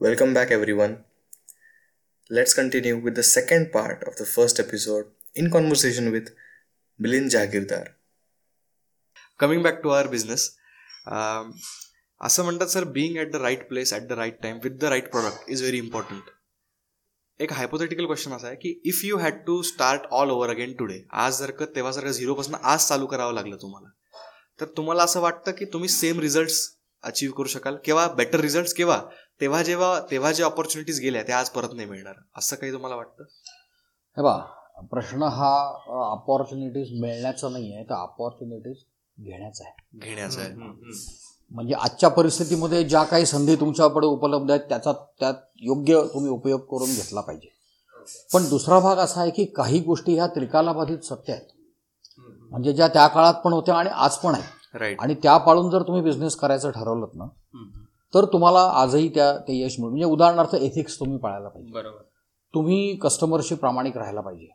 Welcome back, everyone. Let's continue with the second part of the first episode in conversation with Milind Jagirdar. Coming back to our business असं म्हणतात sir being at the right place at the right time with the right product is very important एक hypothetical question असा आहे की if you had to start all over again today आज जर का तेव्हासारखं झिरोपासून आज चालू करावं लागलं तुम्हाला तर तुम्हाला असं वाटतं की तुम्ही सेम रिझल्ट्स अचीव्ह करू शकाल किंवा बेटर रिझल्ट केव्हा तेव्हा जेव्हा तेव्हा जे ऑपॉर्च्युनिटीज गेल्या त्या आज परत नाही मिळणार. असं काही तुम्हाला वाटतं? हे बा प्रश्न हा अपॉर्च्युनिटीज मिळण्याचा नाही आहे तर अपॉर्च्युनिटीज घेण्याचा आहे. घेण्याचं आहे. म्हणजे आजच्या परिस्थितीमध्ये ज्या काही संधी तुमच्याकडे उपलब्ध आहेत त्याचा त्यात योग्य तुम्ही उपयोग करून घेतला पाहिजे. पण दुसरा भाग असा आहे की काही गोष्टी ह्या त्रिकालाबाधित सत्य आहेत. म्हणजे ज्या त्या काळात पण होत्या आणि आज पण आहेत. आणि त्या पाळून जर तुम्ही बिझनेस करायचं ठरवलं ना तर तुम्हाला आजही त्या ते यश मिळेल म्हणजे उदाहरणार्थ एथिक्स तुम्ही पाळायला पाहिजे. बरोबर. तुम्ही कस्टमरशी प्रामाणिक राहायला पाहिजे.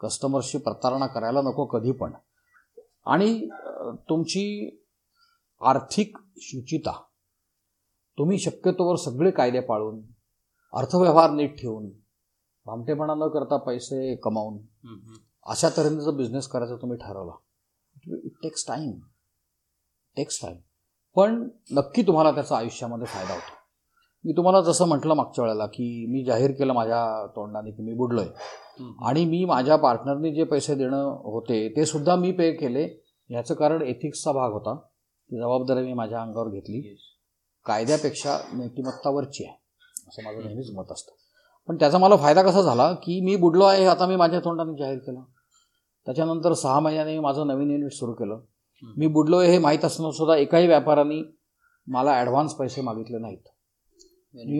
कस्टमरशी प्रतारणा करायला नको कधी पण. आणि तुमची आर्थिक शुचिता. तुम्ही शक्यतोवर सगळे कायदे पाळून अर्थव्यवहार नीट ठेवून भामटेपणा न करता पैसे कमावून अशा तऱ्हेने जर बिझनेस करायचा तुम्ही ठरवला it takes time takes time पण नक्की तुम्हाला त्याचा आयुष्यामध्ये फायदा होतो. मी तुम्हाला जसं म्हटलं मागच्या वेळेला की मी जाहीर केलं माझ्या तोंडाने की मी बुडलोय. आणि मी माझ्या पार्टनरने जे पैसे देणं होते ते सुद्धा मी पे केले. याचं कारण एथिक्सचा भाग होता. ती जबाबदारी मी माझ्या अंगावर घेतली. कायद्यापेक्षा नीतिमत्तावरची आहे. असं माझं नेहमीच मत असतं. पण त्याचा मला फायदा कसा झाला की मी बुडलो आहे हे आता मी माझ्या तोंडाने जाहीर केलं. त्याच्यानंतर सहा महिन्याने मी माझं नवीन युनिट सुरू केलं. मी बुडलो हे माहीत असताना सुद्धा एकाही व्यापाऱ्यांनी मला ॲडव्हान्स पैसे मागितले नाहीत. मी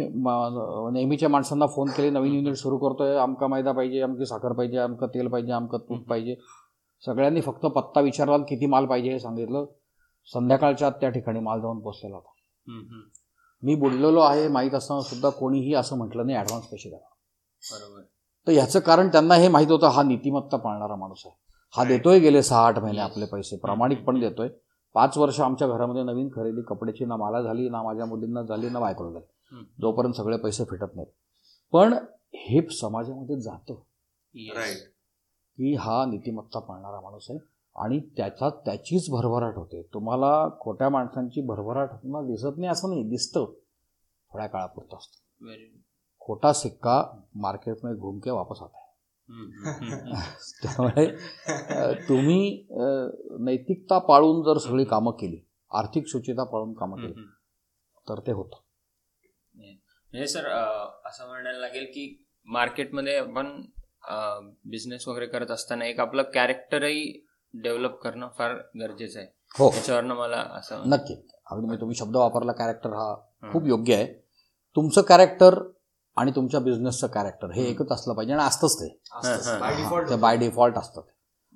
नेहमीच्या माणसांना फोन केले नवीन युनिट सुरू करतोय आमका मैदा पाहिजे आमकी साखर पाहिजे आमकं तेल पाहिजे आमकं तूप पाहिजे. सगळ्यांनी फक्त पत्ता विचारला किती माल पाहिजे हे सांगितलं. संध्याकाळच्या आत त्या ठिकाणी माल जाऊन पोचलेला होता. मी बुडलेलो आहे माहीत असताना सुद्धा कोणीही असं म्हटलं नाही ॲडव्हान्स पैसे द्या बरोबर. तर ह्याचं कारण त्यांना हे माहीत होतं हा नीतिमत्ता पाळणारा माणूस आहे. हा देतोय गेले सहा आठ महिने आपले पैसे. प्रामाणिकपणे देतोय. पाच वर्ष आमच्या घरामध्ये नवीन खरेदी कपड्याची ना मला झाली ना माझ्या मुलींना झाली ना बायकोला झाली. जोपर्यंत सगळे पैसे फिटत नाहीत. पण हे समाजामध्ये जातं. राईट की हा नीतिमत्ता पाळणारा माणूस आहे आणि त्याच्यात त्याचीच भरभराट होते. तुम्हाला खोट्या माणसांची भरभराट होताना दिसत नाही असं नाही दिसतं. थोड्या काळापुरतं असतं. खोटा सिक्का मार्केट में घूम के वापस आता है त्यामुळे तुम्ही नैतिकता पाळून जर सगळी कामं केली आर्थिक शुचिता पाळून कामं केली तर ते होतं. म्हणजे सर असं म्हणायला लागेल की मार्केटमध्ये आपण बिझनेस वगैरे करत असताना एक आपलं कॅरेक्टरही डेव्हलप करणं फार गरजेचं आहे. हो. त्याच्यावरनं मला असं नक्की. अगदी मी तुम्ही शब्द वापरला कॅरेक्टर हा खूप योग्य आहे. तुमचं कॅरेक्टर आणि तुमच्या बिझनेसचं कॅरेक्टर हे एकच असलं पाहिजे आणि असतंच ते. बाय डिफॉल्ट ते बाय डिफॉल्ट असतं.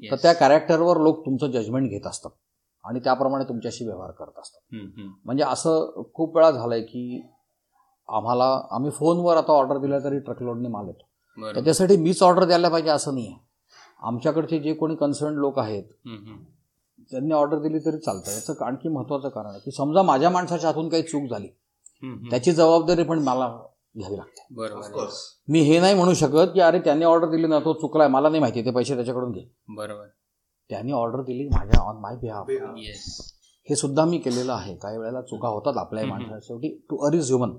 तर त्या कॅरेक्टरवर लोक तुमचं जजमेंट घेत असतात. आणि त्याप्रमाणे तुमच्याशी व्यवहार करत असतात. म्हणजे असं खूप वेळा झालंय की आम्हाला आम्ही फोनवर आता ऑर्डर दिला तरी ट्रकलोडने माल येतो. त्याच्यासाठी मीच ऑर्डर द्यायला पाहिजे असं नाही आहे आमच्याकडचे जे कोणी कन्सर्न लोक आहेत. त्यांनी ऑर्डर दिली तरी चालतं. याचं आणखी महत्त्वाचं कारण आहे की समजा माझ्या माणसाच्या हातून काही चूक झाली. त्याची जबाबदारी पण मला घ्यावी लागते. बरोबर मी हे नाही म्हणू शकत की अरे त्यांनी ऑर्डर दिली ना तो चुकलाय. मला नाही माहिती ते पैसे त्याच्याकडून घे. बरोबर. त्यांनी ऑर्डर दिली माझ्या ऑन माय बिहाफ हे सुद्धा मी केलेलं आहे. काही वेळेला चुका होतात आपल्याही हम्म. माणसाच्या शेवटी. टू अर इज ह्युमन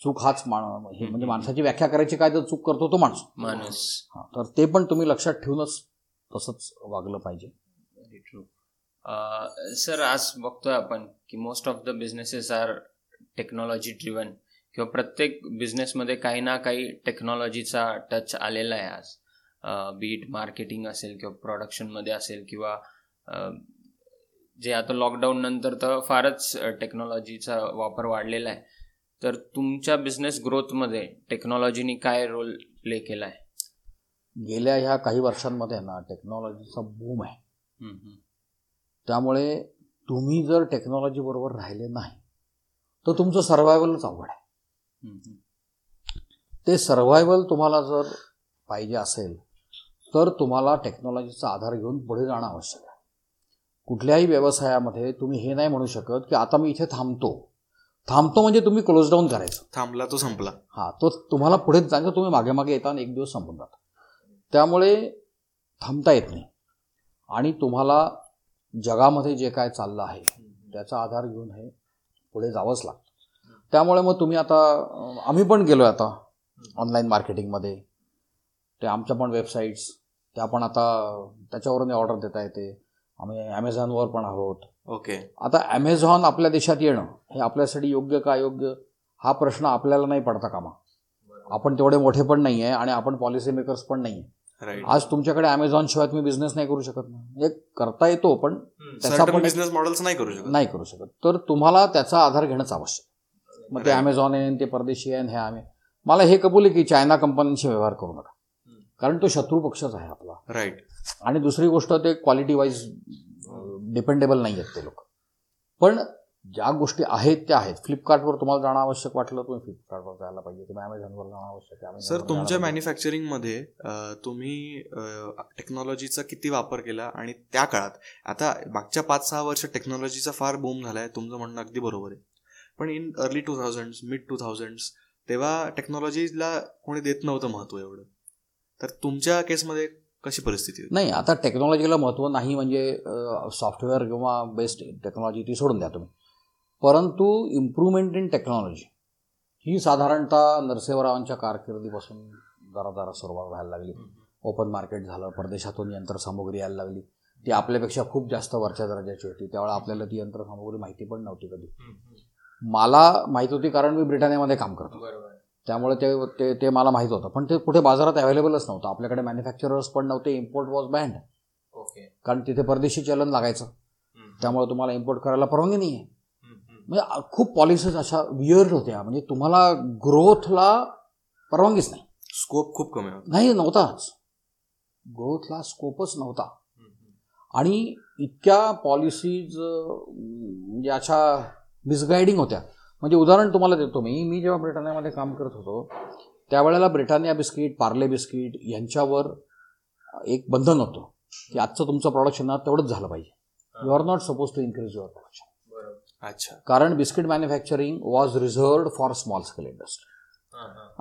चूक हाच मान हे म्हणजे माणसाची व्याख्या करायची काय तर चूक करतो तो माणूस. माणूस. हा, तर ते पण तुम्ही लक्षात ठेवूनच तसंच वागलं पाहिजे. ट्रू सर आज बघतोय आपण की most of the businesses are technology driven किंवा प्रत्येक बिझनेसमध्ये काही ना काही टेक्नॉलॉजीचा टच आलेला आहे आज. बीट मार्केटिंग असेल किंवा प्रोडक्शनमध्ये असेल किंवा जे आता लॉकडाऊन नंतर तर फारच टेक्नॉलॉजीचा वापर वाढलेला आहे. तर तुमच्या बिझनेस ग्रोथमध्ये टेक्नॉलॉजीनी काय रोल प्ले केला आहे गेल्या ह्या काही वर्षांमध्ये ना टेक्नॉलॉजीचा बूम आहे. त्यामुळे तुम्ही जर टेक्नॉलॉजी बरोबर राहिले नाही तर तुमचं सर्वायवलच अवघड आहे. ते सर्वायवल तुम्हाला जर पाहिजे असेल तर तुम्हाला टेक्नॉलॉजीचा आधार घेऊन पुढे जाणं आवश्यक आहे. कुठल्याही व्यवसायामध्ये तुम्ही हे नाही म्हणू शकत की आता मी इथे थांबतो. थांबतो म्हणजे तुम्ही क्लोज डाऊन करायचं. थांबला तो संपला. हा तो तुम्हाला पुढे जायचं तुम्ही मागे मागे येता आणि एक दिवस संपून जाता. त्यामुळे थांबता येत नाही. आणि तुम्हाला जगामध्ये जे काय चाललं आहे त्याचा आधार घेऊन हे पुढे जावंच लागतं. त्यामुळे मग तुम्ही आता आम्ही पण गेलो आता ऑनलाईन मार्केटिंगमध्ये ते आमच्या पण वेबसाईट्स त्या पण आता त्याच्यावरून ऑर्डर देता येते. आम्ही ॲमेझॉनवर पण आहोत. ओके आता ॲमेझॉन आपल्या देशात येणं हे आपल्यासाठी योग्य का योग्य हा प्रश्न आपल्याला नाही पडता कामा. आपण तेवढे मोठे पण नाही आहे आणि आपण पॉलिसी मेकर्स पण नाही आहे आज तुमच्याकडे ॲमेझॉन शिवाय तुम्ही बिझनेस नाही करू शकत ना. एक करता येतो पण त्याचा पण बिझनेस मॉडेल्स नाही करू शकत. नाही करू शकत. तर तुम्हाला त्याचा आधार घेणंच आवश्यक. आहे. मग ते. ॲमेझॉन आहे ते परदेशी आहे हे आम्ही. मला हे कबूल आहे की चायना कंपन्यांशी व्यवहार करू नका. कारण तो शत्रू पक्षच आहे आपला. राईट. आणि दुसरी गोष्ट ते क्वालिटी वाईज डिपेंडेबल नाही आहेत ते लोक. पण ज्या गोष्टी आहेत त्या आहेत. फ्लिपकार्टवर तुम्हाला जाणं आवश्यक वाटलं तुम्ही फ्लिपकार्टवर जायला पाहिजे. तुम्ही अमेझॉनवर जाणं आवश्यक आहे. सर तुमच्या. मॅन्युफॅक्चरिंगमध्ये तुम्ही टेक्नॉलॉजीचा किती वापर केला आणि त्या काळात आता मागच्या पाच सहा वर्ष टेक्नॉलॉजीचा फार बूम झालाय. तुमचं म्हणणं अगदी बरोबर आहे. पण in early two thousand mid two thousands तेव्हा टेक्नॉलॉजीला कोणी देत नव्हतं महत्त्व एवढं. तर तुमच्या केसमध्ये कशी परिस्थिती नाही आता टेक्नॉलॉजीला महत्त्व नाही म्हणजे सॉफ्टवेअर किंवा बेस्ट टेक्नॉलॉजी ती सोडून द्या तुम्ही. परंतु इम्प्रूव्हमेंट इन टेक्नॉलॉजी ही साधारणतः नरसेवरावांच्या कारकिर्दीपासून जरा जरा सुरुवात व्हायला लागली. ओपन मार्केट झालं परदेशातून यंत्रसामुग्री यायला लागली. ती आपल्यापेक्षा खूप जास्त वरच्या दर्जाची होती. त्यावेळेला आपल्याला ती यंत्रसामुग्री माहिती पण नव्हती कधी. मला माहिती होती कारण मी ब्रिटानियामध्ये काम करतो. त्यामुळे ते ते ते मला माहीत होतं. पण ते कुठे बाजारात अवेलेबलच नव्हतं. आपल्याकडे मॅन्युफॅक्चरर्स पण नव्हते. Import was banned okay. कारण तिथे परदेशी चलन लागायचं. त्यामुळे तुम्हाला इम्पोर्ट करायला परवानगी नाही आहे म्हणजे खूप पॉलिसीज अशा विअर्ड होत्या. म्हणजे तुम्हाला ग्रोथला परवानगीच नाही. स्कोप खूप कमी होता. नाही नव्हताच. ग्रोथला स्कोपच नव्हता. आणि इतक्या पॉलिसीज म्हणजे अशा मिसगायडिंग होत्या. म्हणजे उदाहरण तुम्हाला देतो मी. मी जेव्हा ब्रिटानियामध्ये काम करत होतो त्यावेळेला ब्रिटानिया बिस्किट पार्ले बिस्किट यांच्यावर एक बंधन होतं की आजचं तुमचं प्रोडक्शन ना तेवढंच झालं पाहिजे. You are not suppose to increase your production बरोबर. अच्छा. कारण biscuit manufacturing was reserved for small scale industry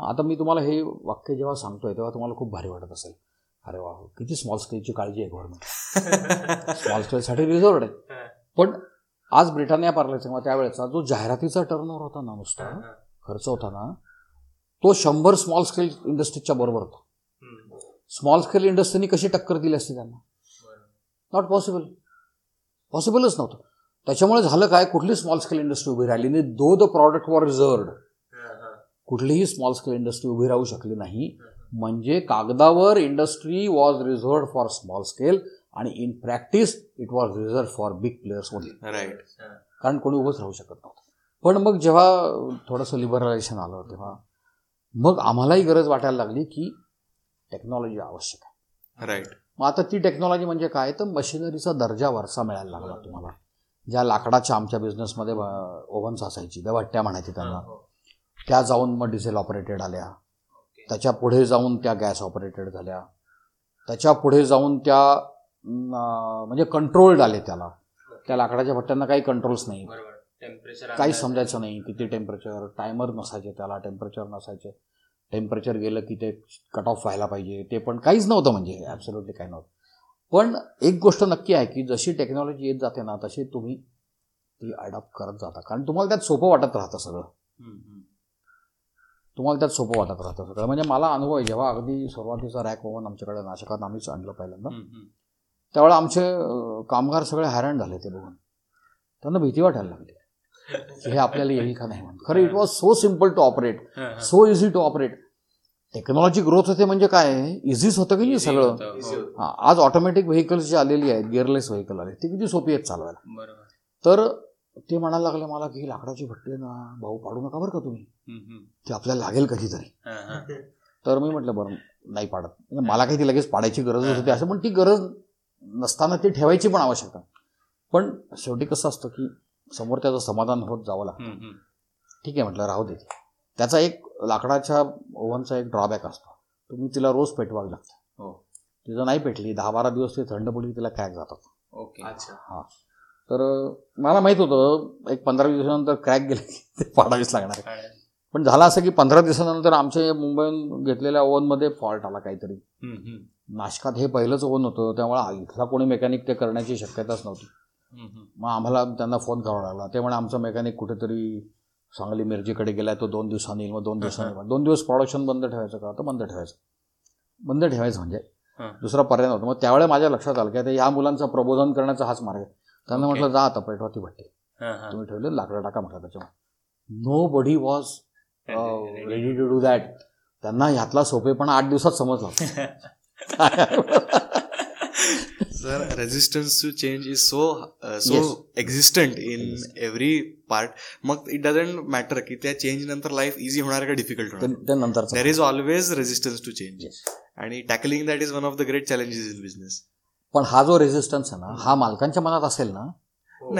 आता मी तुम्हाला हे वाक्य जेव्हा सांगतोय तेव्हा तुम्हाला खूप भारी वाटत असेल. अरे वा किती स्मॉल स्केलची काळजी आहे गव्हर्नमेंट स्मॉल स्केलसाठी रिझर्वड आहे. पण आज ब्रिटानिया पार्लेचा किंवा त्यावेळेचा जो जाहिरातीचा टर्नओव्हर होता ना नुसता खर्च होता ना तो शंभर स्मॉल स्केल इंडस्ट्रीच्या बरोबर होता. स्मॉल स्केल इंडस्ट्रीनी कशी टक्कर दिली असती त्यांना? नॉट पॉसिबल पॉसिबलच नव्हतं. त्याच्यामुळे झालं काय कुठली स्मॉल स्केल इंडस्ट्री उभी राहिली नाही दो द प्रॉडक्ट वर रिझर्वड कुठलीही स्मॉल स्केल इंडस्ट्री उभी राहू शकली नाही. म्हणजे कागदावर industry was reserved for small scale आणि in practice it was reserve for big players only right कारण कोणी उभंच राहू शकत नव्हतं. पण मग जेव्हा थोडंसं लिबरलायझेशन आलं तेव्हा मग आम्हालाही गरज वाटायला लागली की टेक्नॉलॉजी आवश्यक आहे. राईट मग आता ती टेक्नॉलॉजी म्हणजे काय? तर मशिनरीचा दर्जा वरचा मिळायला लागला तुम्हाला. ज्या लाकडाच्या आमच्या बिझनेसमध्ये ओव्हन्स असायची त्या भट्ट्या म्हणायची त्यांना. त्या जाऊन मग डिझेल ऑपरेटेड आल्या. त्याच्या पुढे जाऊन त्या गॅस ऑपरेटेड झाल्या. त्याच्या पुढे जाऊन त्या म्हणजे कंट्रोल्ड आले त्याला. त्या लाकडाच्या भट्ट्यांना काही कंट्रोल्स नाही. टेम्परेचर काही समजायचं नाही किती टेम्परेचर टायमर नसायचे त्याला टेम्परेचर नसायचे. टेम्परेचर गेलं की ते कट ऑफ व्हायला पाहिजे. ते पण काहीच नव्हतं म्हणजे ॲब्सोल्युटली काही नव्हतं. पण एक गोष्ट नक्की आहे की जशी टेक्नॉलॉजी येत जाते ना तशी तुम्ही ती अडॉप्ट करत जाता. कारण तुम्हाला त्यात सोपं वाटत राहतं सगळं. तुम्हाला त्यात सोपं वाटत राहतं सगळं. म्हणजे मला अनुभव आहे जेव्हा अगदी सुरुवातीचा रॅक ओव्हन आमच्याकडे नाशकात आम्हीच आणलं पहिल्यांदा. त्यावेळेला आमचे कामगार सगळे हैराण झाले ते बघून. त्यांना भीती वाटायला लागली. हे आपल्याला येईल का नाही म्हणून. खरं it was so simple to operate so easy to operate technology growth होते म्हणजे काय? इझीच होतं की नाही सगळं? हां. आज ऑटोमॅटिक व्हेकल्स जी आलेली आहेत गिअरलेस व्हेकल आले ती किती सोपी आहेत चालवायला. बरोबर. तर ते म्हणायला लागले मला की लाकडाची भट्टी ना भाऊ पाडू नका बरं का तुम्ही? ते आपल्याला लागेल कधीतरी. तर मी म्हटलं बरं नाही पाडत. म्हणजे मला काही ती लगेच पाडायची गरज होती असं पण ती गरज नसताना ती ठेवायची पण आवश्यकता. पण शेवटी कसं असतं की समोर त्याचं समाधान होत जावं लागतं. ठीक आहे म्हटलं राहू दे. त्याचा एक लाकडाच्या ओव्हनचा एक ड्रॉबॅक असतो. तुम्ही तिला रोज पेटवावी लागतं. हो. ती जर नाही पेटली दहा बारा दिवस ती थंड पडली तिला क्रॅक जातात. ओके. हां. तर मला माहीत होतं एक पंधरा दिवसानंतर क्रॅक गेले ते पाडावीच लागणार आहे. पण झालं असं की पंधरा दिवसानंतर आमच्या मुंबईहून घेतलेल्या ओव्हनमध्ये फॉल्ट आला काहीतरी. नाशकात हे पहिलंच ओव्हन होतं त्यामुळे इथला कोणी मेकॅनिक ते करण्याची शक्यताच नव्हती. मग आम्हाला त्यांना फोन करावा लागला. ते म्हणे आमचा मेकॅनिक कुठेतरी सांगली मिरजीकडे गेलाय तो दोन दिवसांनी येईल मग दोन दिवसांनी. दोन दिवस प्रोडक्शन बंद ठेवायचं का? तर बंद ठेवायचं. बंद ठेवायचं म्हणजे. दुसरा पर्याय नव्हता. मग त्यावेळेला माझ्या लक्षात आलं की आता या मुलांचं प्रबोधन करण्याचा हाच मार्ग आहे. त्यांना. म्हटलं जा आता पेटवा ती भट्टी. तुम्ही ठेवले लाकडं टाका म्हटलं त्याच्यामुळे nobody was ready to do that त्यांना ह्यातला सोपेपणा आठ दिवसात समजला. Sir resistance to change is so so. Existent in every part मग इट डझंट मॅटर की त्या चेंज नंतर लाईफ इझी होणार का डिफिकल्ट होणार there is always resistance to change. आणि tackling that is one of the great challenges in business पण हा जो रेझिस्टन्स आहे ना हा मालकांच्या मनात असेल ना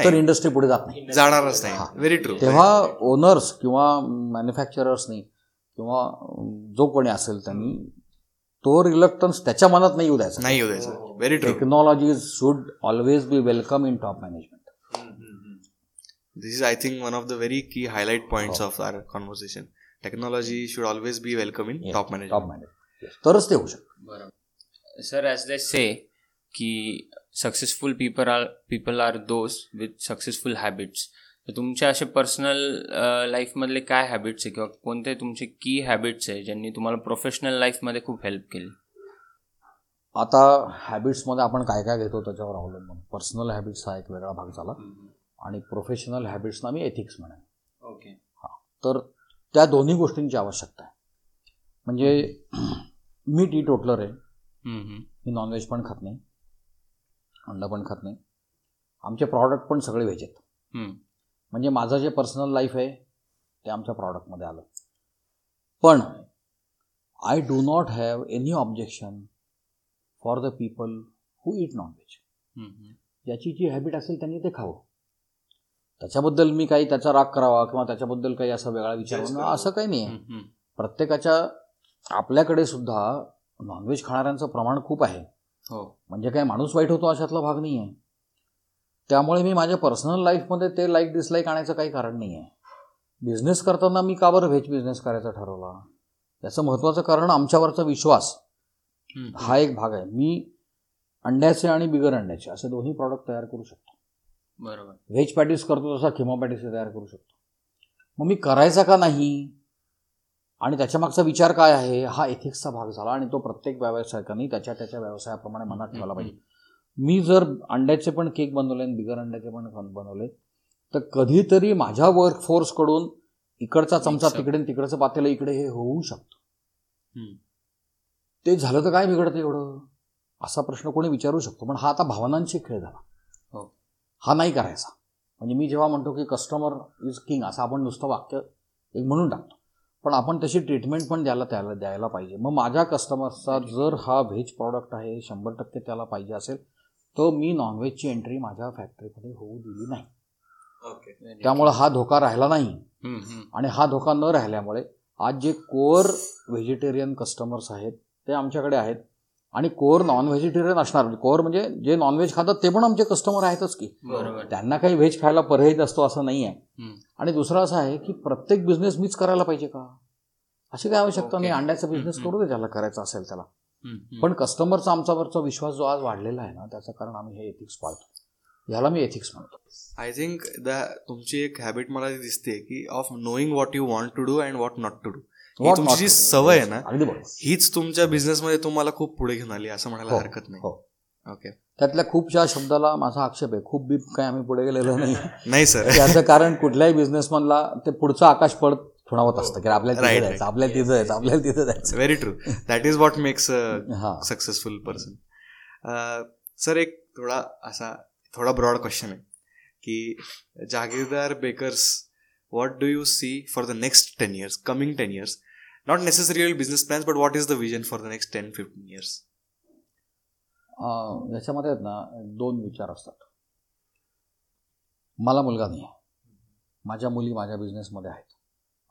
तर इंडस्ट्री पुढे जात नाही. जाणारच नाही. व्हेरी ट्रू तेव्हा ओनर्स किंवा मॅन्युफॅक्चरर्सनी किंवा जो कोणी असेल त्यांनी तो रिलक्टन्स त्याच्या मनात नाही येऊ द्यायचा. नाही येऊ द्यायचं. Very true technology should always be welcome in top management this is I think one of the very key highlight points of our conversation technology should always be welcome in top top management management तरच ते होऊ शकतं. बरोबर. Sir as they say की successful people are people are those with successful habits तुमच्या असे personal लाईफमधले काय habits आहे किंवा कोणते तुमचे की हॅबिट्स आहे ज्यांनी तुम्हाला प्रोफेशनल लाईफमध्ये खूप हेल्प केली? आता हॅबिट्समध्ये आपण काय काय घेतो त्याच्यावर अवलंबून. पर्सनल हॅबिट्स हा एक वेगळा भाग झाला. आणि प्रोफेशनल हॅबिट्सना मी एथिक्स म्हणेन. ओके तर त्या दोन्ही गोष्टींची आवश्यकता आहे. म्हणजे मी टी टोटलर आहे. मी नॉनव्हेज पण खात नाही. अंडा पण खात नाही. आमचे प्रॉडक्ट पण सगळे व्हेज आहेत. म्हणजे माझं जे पर्सनल लाईफ आहे ते आमच्या प्रॉडक्टमध्ये आलं. पण I do not have any objection for the people who eat non-veg ज्याची जी हॅबिट असेल त्यांनी ते खावं. त्याच्याबद्दल मी काही त्याचा राग करावा किंवा त्याच्याबद्दल काही असा वेगळा विचार असं काही नाही आहे प्रत्येकाच्या आपल्याकडे सुद्धा नॉनव्हेज खाणाऱ्यांचं प्रमाण खूप आहे. हो. म्हणजे काय माणूस वाईट होतो अशातला भाग नाही आहे त्यामुळे मी माझ्या पर्सनल लाईफमध्ये ते लाईक डिसलाईक आणायचं काही कारण नाही आहे बिझनेस करताना मी का बरं व्हेज बिझनेस करायचा ठरवला? याचं महत्त्वाचं कारण आमच्यावरचा विश्वास हा एक भाग आहे. मी अंड्याचे आणि बिगर अंड्याचे असे दोन्ही प्रॉडक्ट तयार करू शकतो. बरोबर. व्हेज पॅटीस करतो तसा खिमा पॅटीस तयार करू शकतो. मग मी करायचा का नाही? आणि त्याच्यामागचा विचार काय आहे? हा एथिक्सचा भाग झाला आणि तो प्रत्येक व्यावसायिकांनी त्याच्या त्याच्या व्यवसायाप्रमाणे मनात ठेवायला पाहिजे. मी जर अंड्याचे पण केक बनवले आणि बिगर अंड्याचे पण बनवले तर कधीतरी माझ्या वर्कफोर्सकडून इकडचा चमचा. तिकडे आणि तिकडचं पातेलं इकडे हे होऊ शकतं. ते झालं तर काय बिघडतं एवढं? असा प्रश्न कोणी विचारू शकतो पण हा आता भावनांशी खेळ झाला. हो. हा नाही करायचा. म्हणजे मी जेव्हा म्हणतो की कस्टमर इज किंग असं आपण नुसतं वाक्य एक म्हणून टाकतो. पण आपण तशी ट्रीटमेंट पण द्यायला त्याला द्यायला पाहिजे. मग माझ्या कस्टमर्सचा जर हा व्हेज प्रॉडक्ट आहे शंभर टक्के त्याला पाहिजे असेल तर मी नॉनव्हेजची एंट्री माझ्या फॅक्टरीमध्ये होऊ दिली नाही. ओके त्यामुळं हा धोका राहिला नाही. आणि हा धोका न राहिल्यामुळे आज जे कोअर व्हेजिटेरियन कस्टमर्स आहेत ते आमच्याकडे आहेत. आणि कोअर नॉन व्हेजिटेरियन असणार कोअर म्हणजे जे नॉनव्हेज खातात ते पण आमचे कस्टमर आहेतच की. त्यांना काही व्हेज खायला पर्याय असतो असं नाही आहे. आणि दुसरं असं आहे की प्रत्येक बिझनेस मीच करायला पाहिजे का? अशी काय आवश्यकता Okay. नाही अंड्याचा बिझनेस करू दे ज्याला करायचा असेल त्याला. पण कस्टमरचा आमच्यावरचा विश्वास जो आज वाढलेला आहे ना त्याचं कारण आम्ही हे एथिक्स पाळतो. ह्याला मी एथिक्स म्हणतो. आय थिंक द तुमची एक हॅबिट मला दिसते की of knowing what you want to do and what not to do What तुमची not जी to do. सवय आहे ना हीच तुमच्या बिझनेसमध्ये तुम्हाला खूप पुढे घेऊन आली असं म्हणायला हो, हरकत नाही. हो. ओके त्यातल्या खूपशा शब्दाला माझा आक्षेप आहे खूप बीप काय आम्ही पुढे गेलेलो नाही. नाही सर याचं कारण कुठल्याही बिझनेसमॅनला ते पुढचं आकाश पडत खुणावत असतं की आपल्याला तिथे जायचं. आपल्याला तिथं जायचं आपल्याला तिथं जायचं. Very true that is what makes हा. सक्सेसफुल पर्सन सर एक थोडा असा थोडा ब्रॉड क्वेश्चन आहे की Jagirdar bakers what do you see for the next ten years coming ten years not necessary business plans but what is the vision for the next ten fifteen years um, याच्यामध्ये आहेत ना दोन विचार असतात. मला मुलगा नाही आहे माझ्या मुली माझ्या बिझनेसमध्ये आहेत.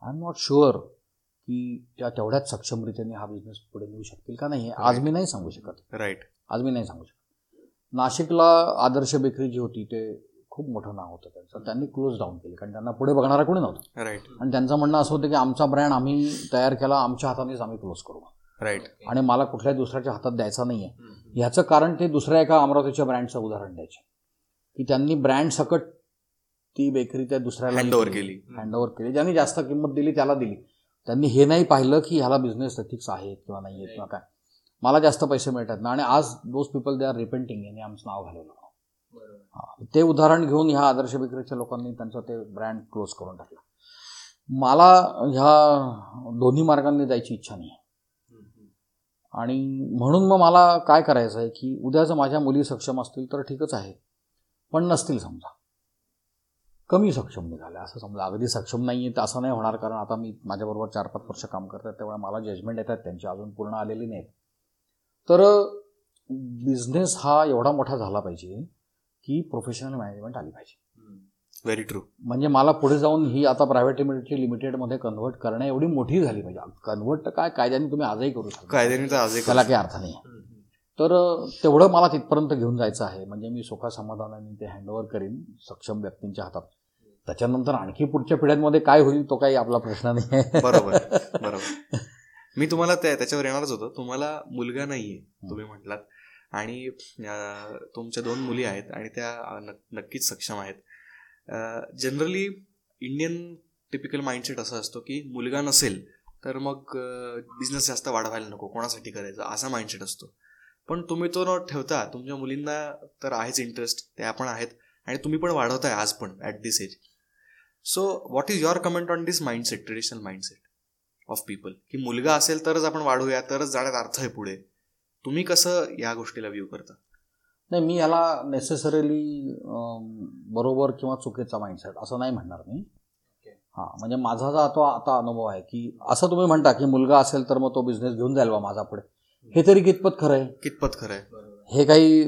आय एम नॉट शुअर की त्या तेवढ्याच सक्षमरित्याने हा बिझनेस पुढे नेऊ शकतील का नाही हे आज मी नाही सांगू शकत. राईट आज मी नाही सांगू शकत. नाशिकला आदर्श बेकरी जी होती ते खूप मोठं नाव होतं त्यांचं. त्यांनी क्लोज डाऊन केली कारण त्यांना पुढे बघणारा कोणी नव्हतं. राईट आणि त्यांचं म्हणणं असं होतं की आमचा ब्रँड आम्ही तयार केला आमच्या हातानेच आम्ही क्लोज करू. राईट आणि मला कुठल्याही दुसऱ्याच्या हातात द्यायचा नाही आहे ह्याचं कारण ते दुसऱ्या एका अमरावतीच्या ब्रँडचं उदाहरण द्यायचे. की त्यांनी ब्रँड सकट ती बेकरी त्या दुसऱ्याला हँड ओव्हर केली. हँडओव्हर केली. ज्यांनी जास्त किंमत दिली त्याला दिली. त्यांनी हे नाही पाहिलं की ह्याला बिझनेस एथिक्स आहेत किंवा नाही आहेत किंवा काय. मला जास्त पैसे मिळतात ना. आणि आज those people they are repenting यांनी आमचं नाव घालवलं. हा, ते उदाहरण घेऊन ह्या आदर्श बेकरीच्या लोकांनी त्यांचं ते ब्रँड क्लोज करून टाकलं. मला ह्या दोन्ही मार्गांनी जायची इच्छा नाही. आणि म्हणून मग मला काय करायचं आहे की उद्या जर माझ्या मुली सक्षम असतील तर ठीकच आहे. पण नसतील समजा. कमी सक्षम निघाल्या असं समजा. अगदी सक्षम नाही आहे तर असं नाही होणार. कारण आता मी माझ्याबरोबर चार पाच वर्ष काम करतात त्यामुळे मला जजमेंट येतात त्यांची अजून पूर्ण आलेली नाहीत. तर बिझनेस हा एवढा मोठा झाला पाहिजे की प्रोफेशनल मॅनेजमेंट आली पाहिजे. व्हेरी ट्रू म्हणजे मला पुढे जाऊन ही आता प्रायव्हेट लिमिटेड लिमिटेडमध्ये कन्व्हर्ट करणं एवढी मोठी झाली पाहिजे. कन्व्हर्ट तर काय कायद्याने तुम्ही आजही करू शकता. कायद्याने तर आजही त्याला काही अर्थ नाही. तर तेवढं मला तिथपर्यंत घेऊन जायचं आहे. म्हणजे मी सुखा समाधानाने ते हँडओव्हर करीन. सक्षम व्यक्तींच्या हातात त्याच्यानंतर आणखी पुढच्या पिढ्यांमध्ये काय होईल तो काही आपला प्रश्न नाही आहे. बरोबर बरोबर. मी तुम्हाला त्या त्याच्यावर येणारच होतो. तुम्हाला मुलगा नाहीये तुम्ही म्हटलात. आणि तुमच्या दोन मुली आहेत आणि त्या नक्कीच सक्षम आहेत. जनरली इंडियन टिपिकल माइंडसेट असा असतो की मुलगा नसेल तर मग बिझनेस जास्त वाढवायला नको. कोणासाठी करायचं? असा माइंडसेट असतो. पण तुम्ही तो न ठेवता तुमच्या मुलींना तर आहेच इंटरेस्ट त्या पण आहेत. आणि तुम्ही पण वाढवताय आज पण at this age so what is your comment on this mindset traditional mindset of people की मुलगा असेल तरच आपण वाढूया तरच जाण्यात अर्थ आहे पुढे. तुम्ही कसं या गोष्टीला व्ह्यू करता? नाही मी याला नेसेसरीली बरोबर किंवा चुकीचा माइंडसेट असं नाही म्हणणार मी. हां म्हणजे माझा जो तो आता अनुभव आहे की असं तुम्ही म्हणता की मुलगा असेल तर मग तो बिझनेस घेऊन जाईल बा माझा पुढे. हे तरी कितपत खरं आहे? कितपत खरं आहे? हे काही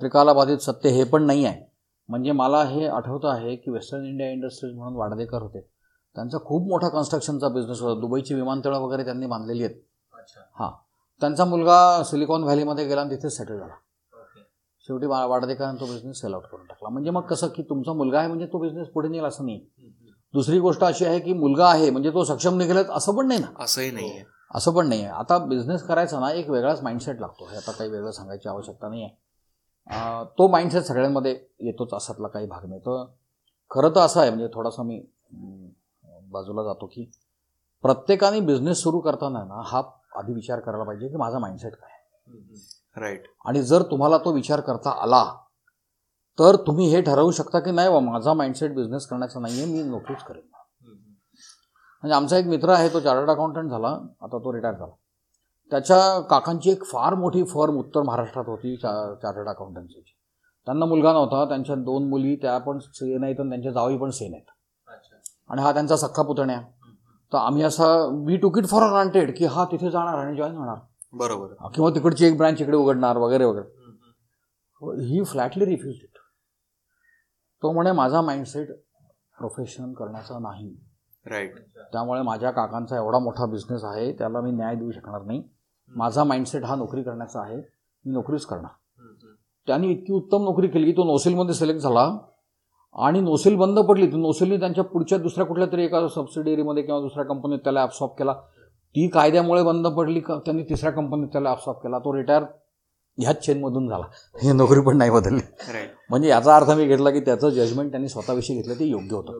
त्रिकालाबाधित सत्य हे पण नाही आहे. म्हणजे मला हे आठवतं आहे की वेस्टर्न इंडिया इंडस्ट्रीज म्हणून वाडदेकर होते. त्यांचा खूप मोठा कन्स्ट्रक्शनचा बिझनेस होता. दुबईची विमानतळं वगैरे त्यांनी बांधलेली आहेत. हां. त्यांचा मुलगा सिलिकॉन व्हॅलीमध्ये गेला आणि तिथेच सेटल झाला. शेवटी वा- वाडदेकरांनी तो बिझनेस सेल आउट करून टाकला. म्हणजे मग कसं की तुमचा मुलगा आहे म्हणजे तो बिझनेस पुढे नेईल असं नाही. दुसरी गोष्ट अशी आहे की मुलगा आहे म्हणजे तो सक्षम निघेलच असं पण नाही ना. असंही नाहीये असं पण नाही आहे. आता बिझनेस करायचा ना एक वेगळाच माइंडसेट लागतो. हे आता काही वेगळं सांगायची आवश्यकता नाही आहे. तो माइंडसेट सगळ्यांमध्ये येतोच असातला काही भाग नाही. तर खरं तर असं आहे म्हणजे थोडासा मी बाजूला जातो की प्रत्येकाने बिझनेस सुरू करताना ना हा आधी विचार करायला पाहिजे की माझा माइंडसेट काय. राईट आणि जर तुम्हाला तो विचार करता आला तर तुम्ही हे ठरवू शकता की नाही बा माझा माइंडसेट बिझनेस करण्याचा नाही आहे मी नोकरीच करेन. म्हणजे आमचा एक मित्र आहे तो चार्टर्ड अकाउंटंट झाला आता तो रिटायर झाला. त्याच्या काकांची एक फार मोठी फर्म उत्तर महाराष्ट्रात होती चा चार्टर्ड अकाउंटन्सीची. त्यांना मुलगा नव्हता त्यांच्या दोन मुली त्या पण सेन आहेत आणि त्यांच्या जावई पण सेन आहेत. आणि हा त्यांचा सख्खा पुतण्या. तर आम्ही असा वी टूक इट फॉर ग्रांटेड की हा तिथे जाणार आणि जॉईन होणार. बरोबर. किंवा तिकडची एक ब्रांच इकडे उघडणार वगैरे वगैरे. ही फ्लॅटली रिफ्यूज इट तो म्हणे माझा माइंडसेट प्रोफेशन करण्याचा नाही. राईट त्यामुळे माझ्या काकांचा एवढा मोठा बिझनेस आहे त्याला मी न्याय देऊ शकणार नाही. माझा माइंडसेट हा नोकरी करण्याचा आहे. मी नोकरीच करणार. त्यांनी इतकी उत्तम नोकरी केली की तो नोसेलमध्ये सिलेक्ट झाला. आणि नोसेल बंद पडली तर नोसेलने त्यांच्या पुढच्या दुसऱ्या कुठल्या तरी एका सबसिडियरीमध्ये किंवा दुसऱ्या कंपनीत त्याला ॲब्सॉर्ब केला. ती कायद्यामुळे बंद पडली का? त्यांनी तिसऱ्या कंपनीत त्याला ॲब्सॉर्ब केला. तो रिटायर ह्याच चेनमधून झाला. हे नोकरी पण नाही बदलली. म्हणजे याचा अर्थ मी घेतला की त्याचं जजमेंट त्यांनी स्वतःविषयी घेतलं ते योग्य होतं.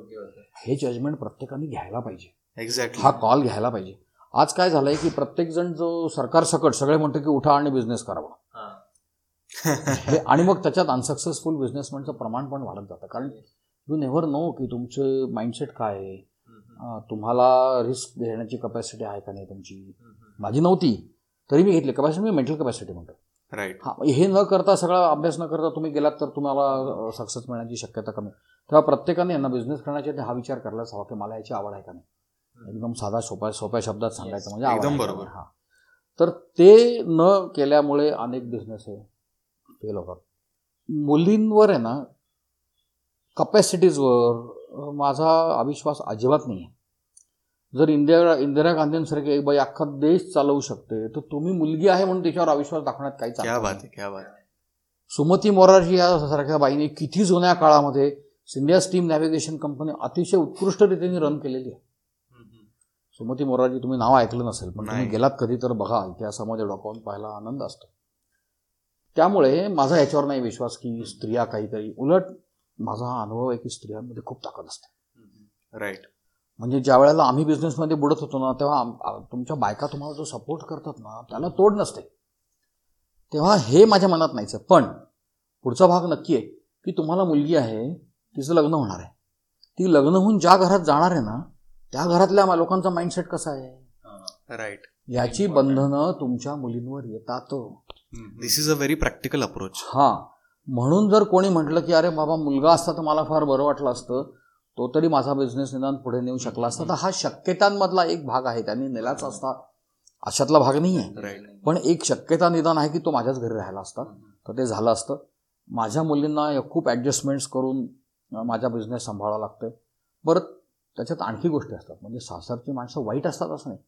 हे जजमेंट प्रत्येकाने घ्यायला पाहिजे. एक्झॅक्टली हा कॉल घ्यायला पाहिजे. आज काय झालंय की प्रत्येक जण जो सरकार सकट सगळे म्हणतो की उठा आणि बिझनेस करावा आणि मग त्याच्यात अनसक्सेसफुल बिझनेसमॅनचं प्रमाण पण वाढत जातं. कारण यू नेव्हर नो की तुमचं माइंडसेट काय आहे. तुम्हाला रिस्क घेण्याची कपॅसिटी आहे का नाही तुमची? माझी नव्हती तरी मी घेतली. कपॅसिटी मी मेंटल कपॅसिटी म्हणतो राईट हा हे न करता सगळा अभ्यास न करता तुम्ही गेलात तर तुम्हाला सक्सेस मिळण्याची शक्यता कमी. तेव्हा प्रत्येकाने यांना बिझनेस करण्याच्या हा विचार करायलाच हवा की मला याची आवड आहे का नाही. एकदम साधा सोप्या सोप्या शब्दात सांगायचं म्हणजे एकदम बरोबर. हा. तर ते न केल्यामुळे अनेक बिझनेस हे फेल होतात. मुलींवर आहे ना कपॅसिटीजवर माझा अविश्वास अजिबात नाही आहे जर इंदिरा इंदिरा गांधींसारखे एक बाई अख्खा देश चालवू शकते तर तुम्ही मुलगी आहे म्हणून त्याच्यावर अविश्वास दाखवण्यात आहे. सुमती मोरारजी या सारख्या बाईने किती जुन्या काळामध्ये सिंधिया स्टीम नॅव्हिगेशन कंपनी अतिशय उत्कृष्ट रीतीने रन केलेली आहे. सुमती मोरारजी तुम्ही नाव ऐकलं नसेल पण तुम्ही. गेलात कधी तर बघा इतिहासामध्ये डॉक्युमेंट पाहायला आनंद असतो. त्यामुळे माझा याच्यावर नाही विश्वास की स्त्रिया काहीतरी उलट माझा हा अनुभव आहे की स्त्रियांमध्ये खूप ताकद असते. राईट म्हणजे ज्या वेळेला आम्ही बिझनेसमध्ये बुडत होतो ना तेव्हा तुमच्या बायका तुम्हाला जो सपोर्ट करतात ना त्याला तोड नसते. तेव्हा हे माझ्या मनात नाहीच पण पुढचा भाग नक्की आहे की तुम्हाला मुलगी आहे तिचं लग्न होणार आहे. ती लग्न होऊन ज्या घरात जाणार आहे ना त्या घरातल्या लोकांचा माइंडसेट कसा आहे? राईट याची बंधनं तुमच्या मुलींवर येतात. This is a very practical approach हा. म्हणून जर कोणी म्हटलं की अरे बाबा मुलगा असता तर मला फार बरं वाटलं असतं. तो तरी माझा बिझनेस निदान पुढे नेऊ शकला असता. तर हा शक्यतांमधला एक भाग आहे. त्यांनी नेलाच असता. अशातला भाग नाही आहे पण एक शक्यता निदान आहे की तो माझ्याच घरी राहिला असता. तर ते झालं असतं. माझ्या मुलींना खूप ॲडजस्टमेंट्स करून माझा बिझनेस सांभाळावा लागतोय. बरं त्याच्यात आणखी गोष्टी असतात. म्हणजे सासरची माणसं वाईट असतात असं नाही.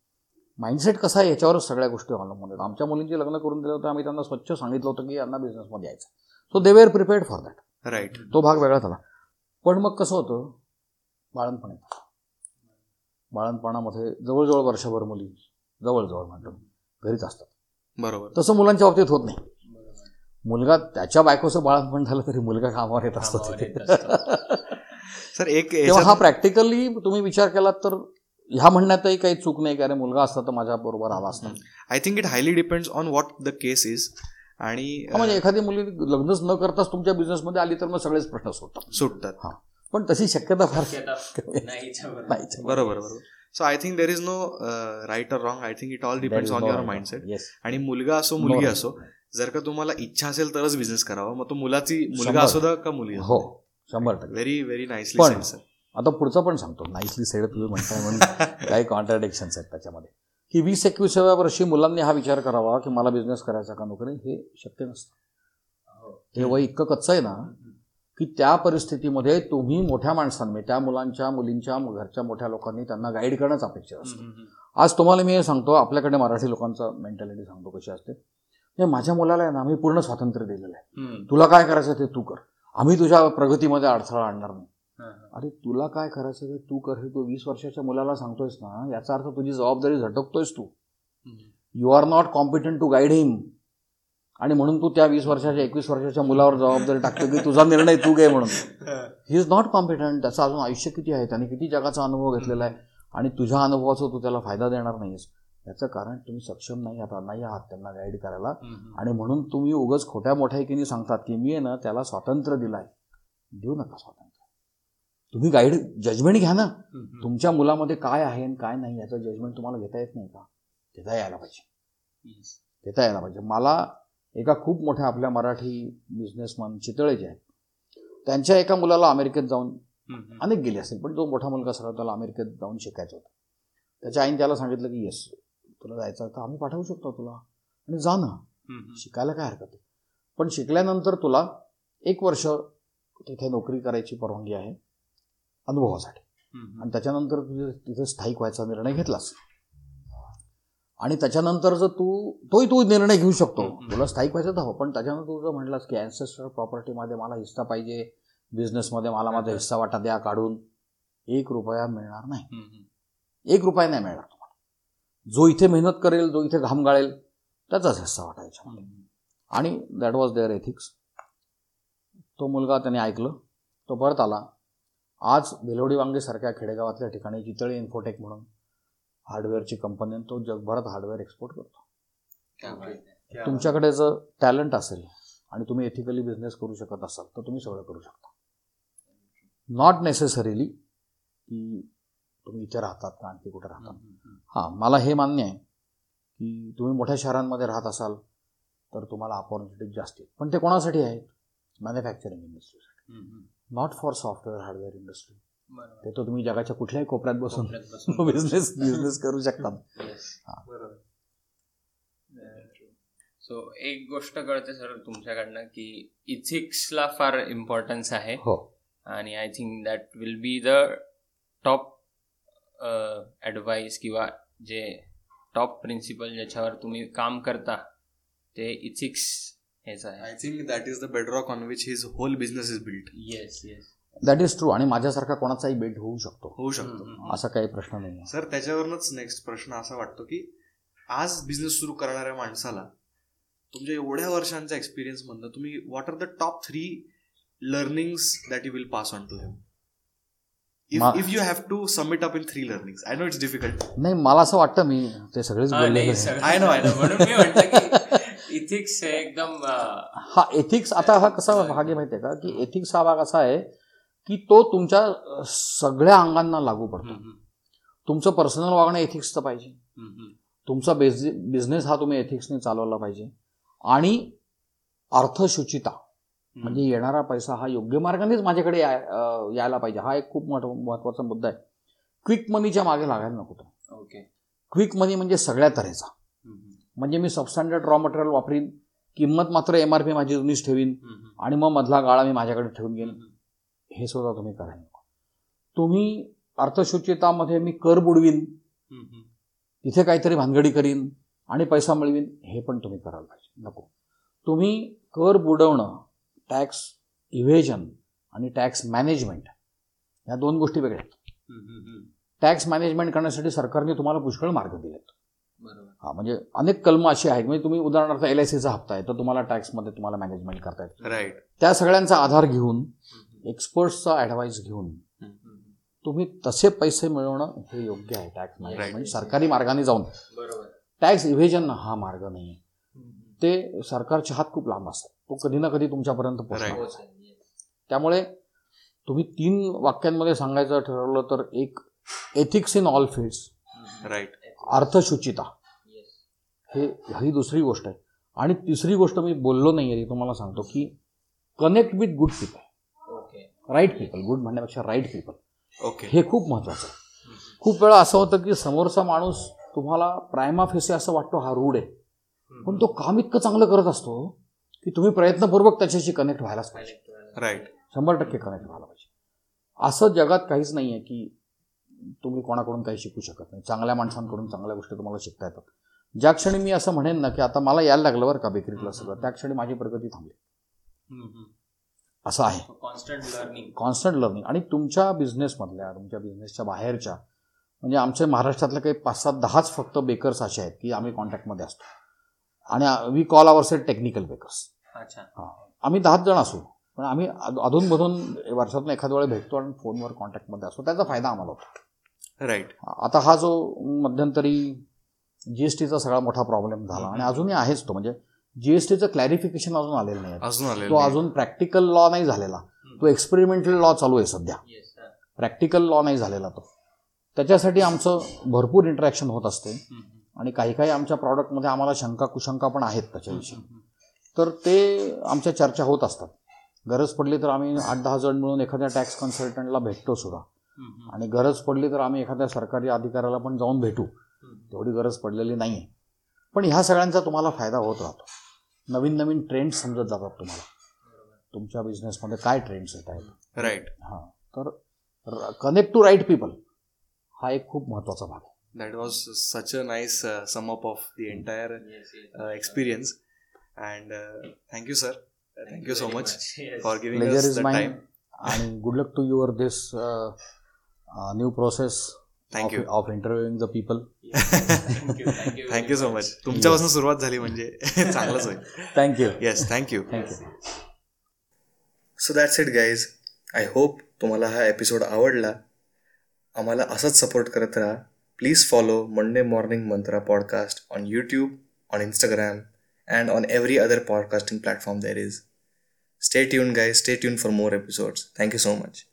माइंडसेट कसा आहे याच्यावरच सगळ्या गोष्टी अवलंबून आहेत आमच्या मुलींची लग्न करून दिलं होतं आम्ही त्यांना स्वच्छ सांगितलं होतं की यांना बिझनेसमध्ये यायचं so they were prepared for that right तो भाग वेगळा झाला. पण मग कसं होतं? बाळणपण येतं बाळणपणामध्ये जवळजवळ वर्षभर मुली जवळजवळ म्हणतो. घरीच असतात. बरोबर. तसं मुलांच्या बाबतीत होत नाही. मुलगा त्याच्या बायकोचं बाळणपण झालं तरी मुलगा कामावर येत असतो. सर एक तेव्हा हा प्रॅक्टिकली तुम्ही विचार केलात तर ह्या म्हणण्यातही काही चूक नाही की अरे मुलगा असता तर माझ्या बरोबर आला असता I think it highly depends on what the case is आणि हा, म्हणजे एखादी मुली लग्नच न करताच तुमच्या बिझनेसमध्ये आली तर मग सगळेच प्रश्न सुटतात. सुटतात पण तशी शक्यता फार नाहीच नाहीच बरोबर बरोबर. So I think there is no right or wrong I think it all depends on your mindset आणि मुलगा असो मुलगी No. असो जर का तुम्हाला इच्छा असेल तरच बिझनेस करावा. मग तो मुलाची मुलगा. असो दा का मुलगी हो. शंभर टक्के. व्हेरी व्हेरी नाईसली पण- आता पुढचं पण सांगतो. नाईसली सेड तुम्ही म्हणताय म्हणून. काही कॉन्ट्राडिक्शन्स आहेत त्याच्यामध्ये. की वीस एकविसाव्या वर्षी मुलांनी हा विचार करावा की मला बिझनेस करायचा का नोकरी? हे शक्य नसतं. हे वय इतकं कच्चं आहे ना की त्या परिस्थितीमध्ये तुम्ही मोठ्या माणसांनी त्या मुलांच्या मुलींच्या घरच्या मोठ्या लोकांनी त्यांना गाईड करणंच अपेक्षित असतं. आज तुम्हाला मी हे सांगतो आपल्याकडे मराठी लोकांचं मेंटॅलिटी सांगतो कशी असते. हे माझ्या मुलाला आहे ना आम्ही पूर्ण स्वातंत्र्य दिलेलं आहे. तुला काय करायचं ते तू कर. आम्ही तुझ्या प्रगतीमध्ये अडथळा आणणार नाही. अरे तुला काय करायचं ते तू कर हे तू वीस वर्षाच्या मुलाला सांगतोयस ना याचा अर्थ तुझी जबाबदारी झटकतोयस तू. You are not competent to guide him आणि म्हणून तू त्या वीस वर्षाच्या एकवीस वर्षाच्या मुलावर जबाबदारी टाकतो की तुझा निर्णय तू घे म्हणून. ही. इज नॉट कॉम्पिटंट त्याचं अजून आयुष्य किती आहे? त्याने किती जगाचा अनुभव घेतलेला आहे? आणि तुझ्या अनुभवाचा तू त्याला फायदा देणार नाहीस याचं कारण तुम्ही सक्षम नाही आता नाही आहात त्यांना गाईड करायला. आणि म्हणून तुम्ही उगच खोट्या मोठ्याकीने सांगतात की मी आहे ना त्याला स्वातंत्र्य दिलाय. देऊ नका स्वातंत्र्य. तुम्ही गाईड जजमेंट घ्या ना. तुमच्या मुलामध्ये काय आहे आणि काय नाही याचं जजमेंट तुम्हाला घेता येत नाही का? घेता यायला पाहिजे. घेता यायला पाहिजे. मला एका खूप मोठ्या आपल्या मराठी बिझनेसमॅन चितळे जे आहेत त्यांच्या एका मुलाला अमेरिकेत जाऊन अनेक गेले असेल पण तो मोठा मुलगा सगळा त्याला अमेरिकेत जाऊन शिकायचं होतं. त्याच्या आईने त्याला सांगितलं की येस तुला जायचं तर आम्ही पाठवू शकतो तुला. आणि जा ना. शिकायला काय हरकत आहे? पण शिकल्यानंतर तुला एक वर्ष तिथे नोकरी करायची परवानगी आहे अनुभवासाठी. आणि त्याच्यानंतर तुझे तिथे स्थायिक व्हायचा निर्णय घेतलास. आणि त्याच्यानंतर जर तू तोही तू निर्णय घेऊ शकतो. तुला स्थायिक व्हायचं तर हो पण त्याच्यानंतर तू जर म्हटलास की अँसेस्टर प्रॉपर्टीमध्ये मला हिस्सा पाहिजे बिझनेसमध्ये मला माझा हिस्सा वाटा द्या काढून एक रुपया मिळणार नाही. एक रुपया नाही मिळणार. जो इथे मेहनत करेल जो इथे घाम गाळेल त्याचाच हिस्सा वाटायचा. आणि दॅट वॉज देअर एथिक्स तो मुलगा त्याने ऐकलं. तो परत आला. आज भिलोडी वांगेसारख्या खेडेगावातल्या ठिकाणी चितळी इन्फोटेक म्हणून हार्डवेअरची कंपनी तो जगभरात हार्डवेअर एक्सपोर्ट करतो. तुमच्याकडे जर टॅलेंट असेल आणि तुम्ही एथिकली बिझनेस करू शकत असाल तर तुम्ही सगळं करू शकता. नॉट नेसेसरीली की तुम्ही इथे राहतात का? आणखी कुठे राहतात हां मला हे मान्य आहे की तुम्ही मोठ्या शहरांमध्ये राहत असाल तर तुम्हाला अपॉर्च्युनिटीज जास्त आहेत. पण ते कोणासाठी आहेत? Manufacturing इंडस्ट्रीसाठी not for software hardware industry ते तर तुम्ही जगाच्या कुठल्याही कोपऱ्यात बसून बिझनेस बिझनेस करू शकता. सो एक गोष्ट कळते सर तुमच्याकडनं की इथिक्सला फार इम्पॉर्टन्स आहे. हो. आणि I think that will be the top advice किंवा जे टॉप प्रिन्सिपल ज्याच्यावर तुम्ही काम करता ते इथिक्स हेच आहे. I think that is the bedrock on which his whole business is built yes yes that is true आणि माझ्यासारखा कोणाचाही बेट होऊ शकतो. होऊ शकतो. असा काही प्रश्न नाही सर त्याच्यावरूनच नेक्स्ट प्रश्न असा वाटतो की आज बिझनेस सुरू करणाऱ्या माणसाला तुमच्या एवढ्या वर्षांच्या एक्सपिरियन्स मधनं तुम्ही what are the top three learnings that you will pass on to him if you have to submit up in three learnings I know it's difficult नाही मला असं वाटतं मी ते सगळेच हा, बोलले नाही, सगळं- I know, I know. म्हणून मी म्हटलं की इथिक्स एकदम हा एथिक्स आता हा कसा भाग आहे माहितीये का? की एथिक्स हा भाग असा आहे की तो तुमच्या सगळ्या अंगांना लागू पडतो. तुमचं पर्सनल वागणं एथिक्सचं पाहिजे. तुमचा बिझनेस हा तुम्ही एथिक्सने चालवला पाहिजे. आणि अर्थशुचिता म्हणजे येणारा पैसा हा योग्य मार्गानेच माझ्याकडे यायला पाहिजे. हा एक खूप महत्व- महत्त्वाचा मुद्दा आहे. क्विक मनीच्या मागे लागायला नको तो ओके. क्विक मनी म्हणजे सगळ्या तऱ्हेचा. म्हणजे मी सबस्टँडर्ड रॉ मटेरियल वापरीन किंमत मात्र एम आर पी माझी जुनीच ठेवीन आणि मग मधला गाळा मी माझ्याकडे ठेवून घेईन. हे सुद्धा तुम्ही करायला नको. तुम्ही अर्थशुचितामध्ये मी कर बुडवीन तिथे काहीतरी भानगडी करीन आणि पैसा मिळवीन हे पण तुम्ही करायला पाहिजे. नको. तुम्ही कर बुडवणं टॅक्स इव्हेजन आणि टॅक्स मॅनेजमेंट या दोन गोष्टी वेगळ्या आहेत. टॅक्स मॅनेजमेंट करण्यासाठी सरकारने तुम्हाला पुष्कळ मार्ग दिलेत. बरोबर. हा म्हणजे अनेक कलमं अशी आहेत. म्हणजे तुम्ही उदाहरणार्थ एल आय सीचा हप्ता आहे तर तुम्हाला टॅक्समध्ये तुम्हाला मॅनेजमेंट करता येतं. राईट त्या सगळ्यांचा आधार घेऊन एक्सपर्ट्सचा ॲडवाईस घेऊन तुम्ही तसे पैसे मिळवणं हे योग्य आहे टॅक्स मॅनेजमेंट. सरकारी मार्गाने जाऊन. टॅक्स इव्हेजन हा मार्ग नाही ते सरकारचे हात खूप लांब असतात. तो कधी ना कधी तुमच्यापर्यंत. हो yes. त्यामुळे तुम्ही तीन वाक्यांमध्ये सांगायचं ठरवलं तर एक ethics in all fields right अर्थशुचिता. हे ही दुसरी गोष्ट आहे. आणि तिसरी गोष्ट मी बोललो नाही आहे ती तुम्हाला सांगतो की connect with good people okay right people good म्हणण्यापेक्षा राईट पीपल ओके हे खूप महत्वाचं आहे. खूप वेळा असं होतं की समोरचा माणूस तुम्हाला प्रायमा फेसे असं वाटतो हा रूढ आहे. पण तो काम इतकं चांगलं करत असतो की तुम्ही प्रयत्नपूर्वक त्याच्याशी कनेक्ट व्हायलाच पाहिजे. राईट शंभर टक्के कनेक्ट व्हायला पाहिजे. असं जगात काहीच नाही आहे की तुम्ही कोणाकडून काही शिकू शकत नाही. चांगल्या माणसांकडून चांगल्या गोष्टी तुम्हाला शिकता येतात. ज्या क्षणी मी असं म्हणेन ना की आता मला यायला लागलं बरं का बेकरीतलं सगळं त्या क्षणी माझी प्रगती थांबली. असं आहे. कॉन्स्टंट लर्निंग कॉन्स्टंट लर्निंग आणि तुमच्या बिझनेसमधल्या तुमच्या बिझनेसच्या बाहेरच्या म्हणजे आमच्या महाराष्ट्रातले काही पाच सात दहाच फक्त बेकर्स असे आहेत की आम्ही कॉन्टॅक्टमध्ये असतो. आणि we call our set technical bakers अच्छा. आम्ही दहाच जण असू. पण आम्ही अध- अधूनमधून वर्षातून एखाद्या वेळेला भेटतो आणि फोनवर कॉन्टॅक्टमध्ये असतो. त्याचा फायदा आम्हाला होतो. राईट आता हा जो मध्यंतरी जी एस टीचा सगळा मोठा प्रॉब्लेम झाला आणि अजूनही आहेच तो. म्हणजे जी एस टीचं क्लॅरिफिकेशन अजून आलेलं नाही अजून तो अजून प्रॅक्टिकल लॉ नाही झालेला. तो एक्सपेरिमेंटल लॉ चालू आहे सध्या. प्रॅक्टिकल लॉ नाही झालेला तो. त्याच्यासाठी आमचं भरपूर इंटरॅक्शन होत असते. आणि काही काही आमच्या प्रॉडक्टमध्ये आम्हाला शंका कुशंका पण आहेत त्याच्याविषयी. तर ते आमच्या चर्चा होत असतात. गरज पडली तर आम्ही आठ दहा जण मिळून एखाद्या टॅक्स कन्सल्टंटला भेटतो सुद्धा. आणि गरज पडली तर आम्ही एखाद्या सरकारी अधिकाऱ्याला पण जाऊन भेटू. तेवढी गरज पडलेली नाही आहे पण ह्या सगळ्यांचा तुम्हाला फायदा होत राहतो. नवीन नवीन ट्रेंड्स समजत जातात तुम्हाला. तुमच्या बिझनेसमध्ये काय ट्रेंड्स येत आहेत? राईट हां. तर कनेक्ट टू राईट पीपल हा एक खूप महत्त्वाचा भाग आहे. That was such a nice sum up of the entire experience and thank you sir thank you so much for giving the time आणि good luck to your this new process thank you of interviewing the people thank you so much तुमच्यापासून सुरुवात झाली म्हणजे चांगलंच होईल. Thank you yes thank you thank you so that's it guys I hope तुम्हाला हा episode आवडला. आम्हाला असंच सपोर्ट करत राहा. Please follow Monday morning mantra podcast on YouTube on Instagram and on every other podcasting platform there is. Stay tuned, guys. Stay tuned for more episodes. Thank you so much.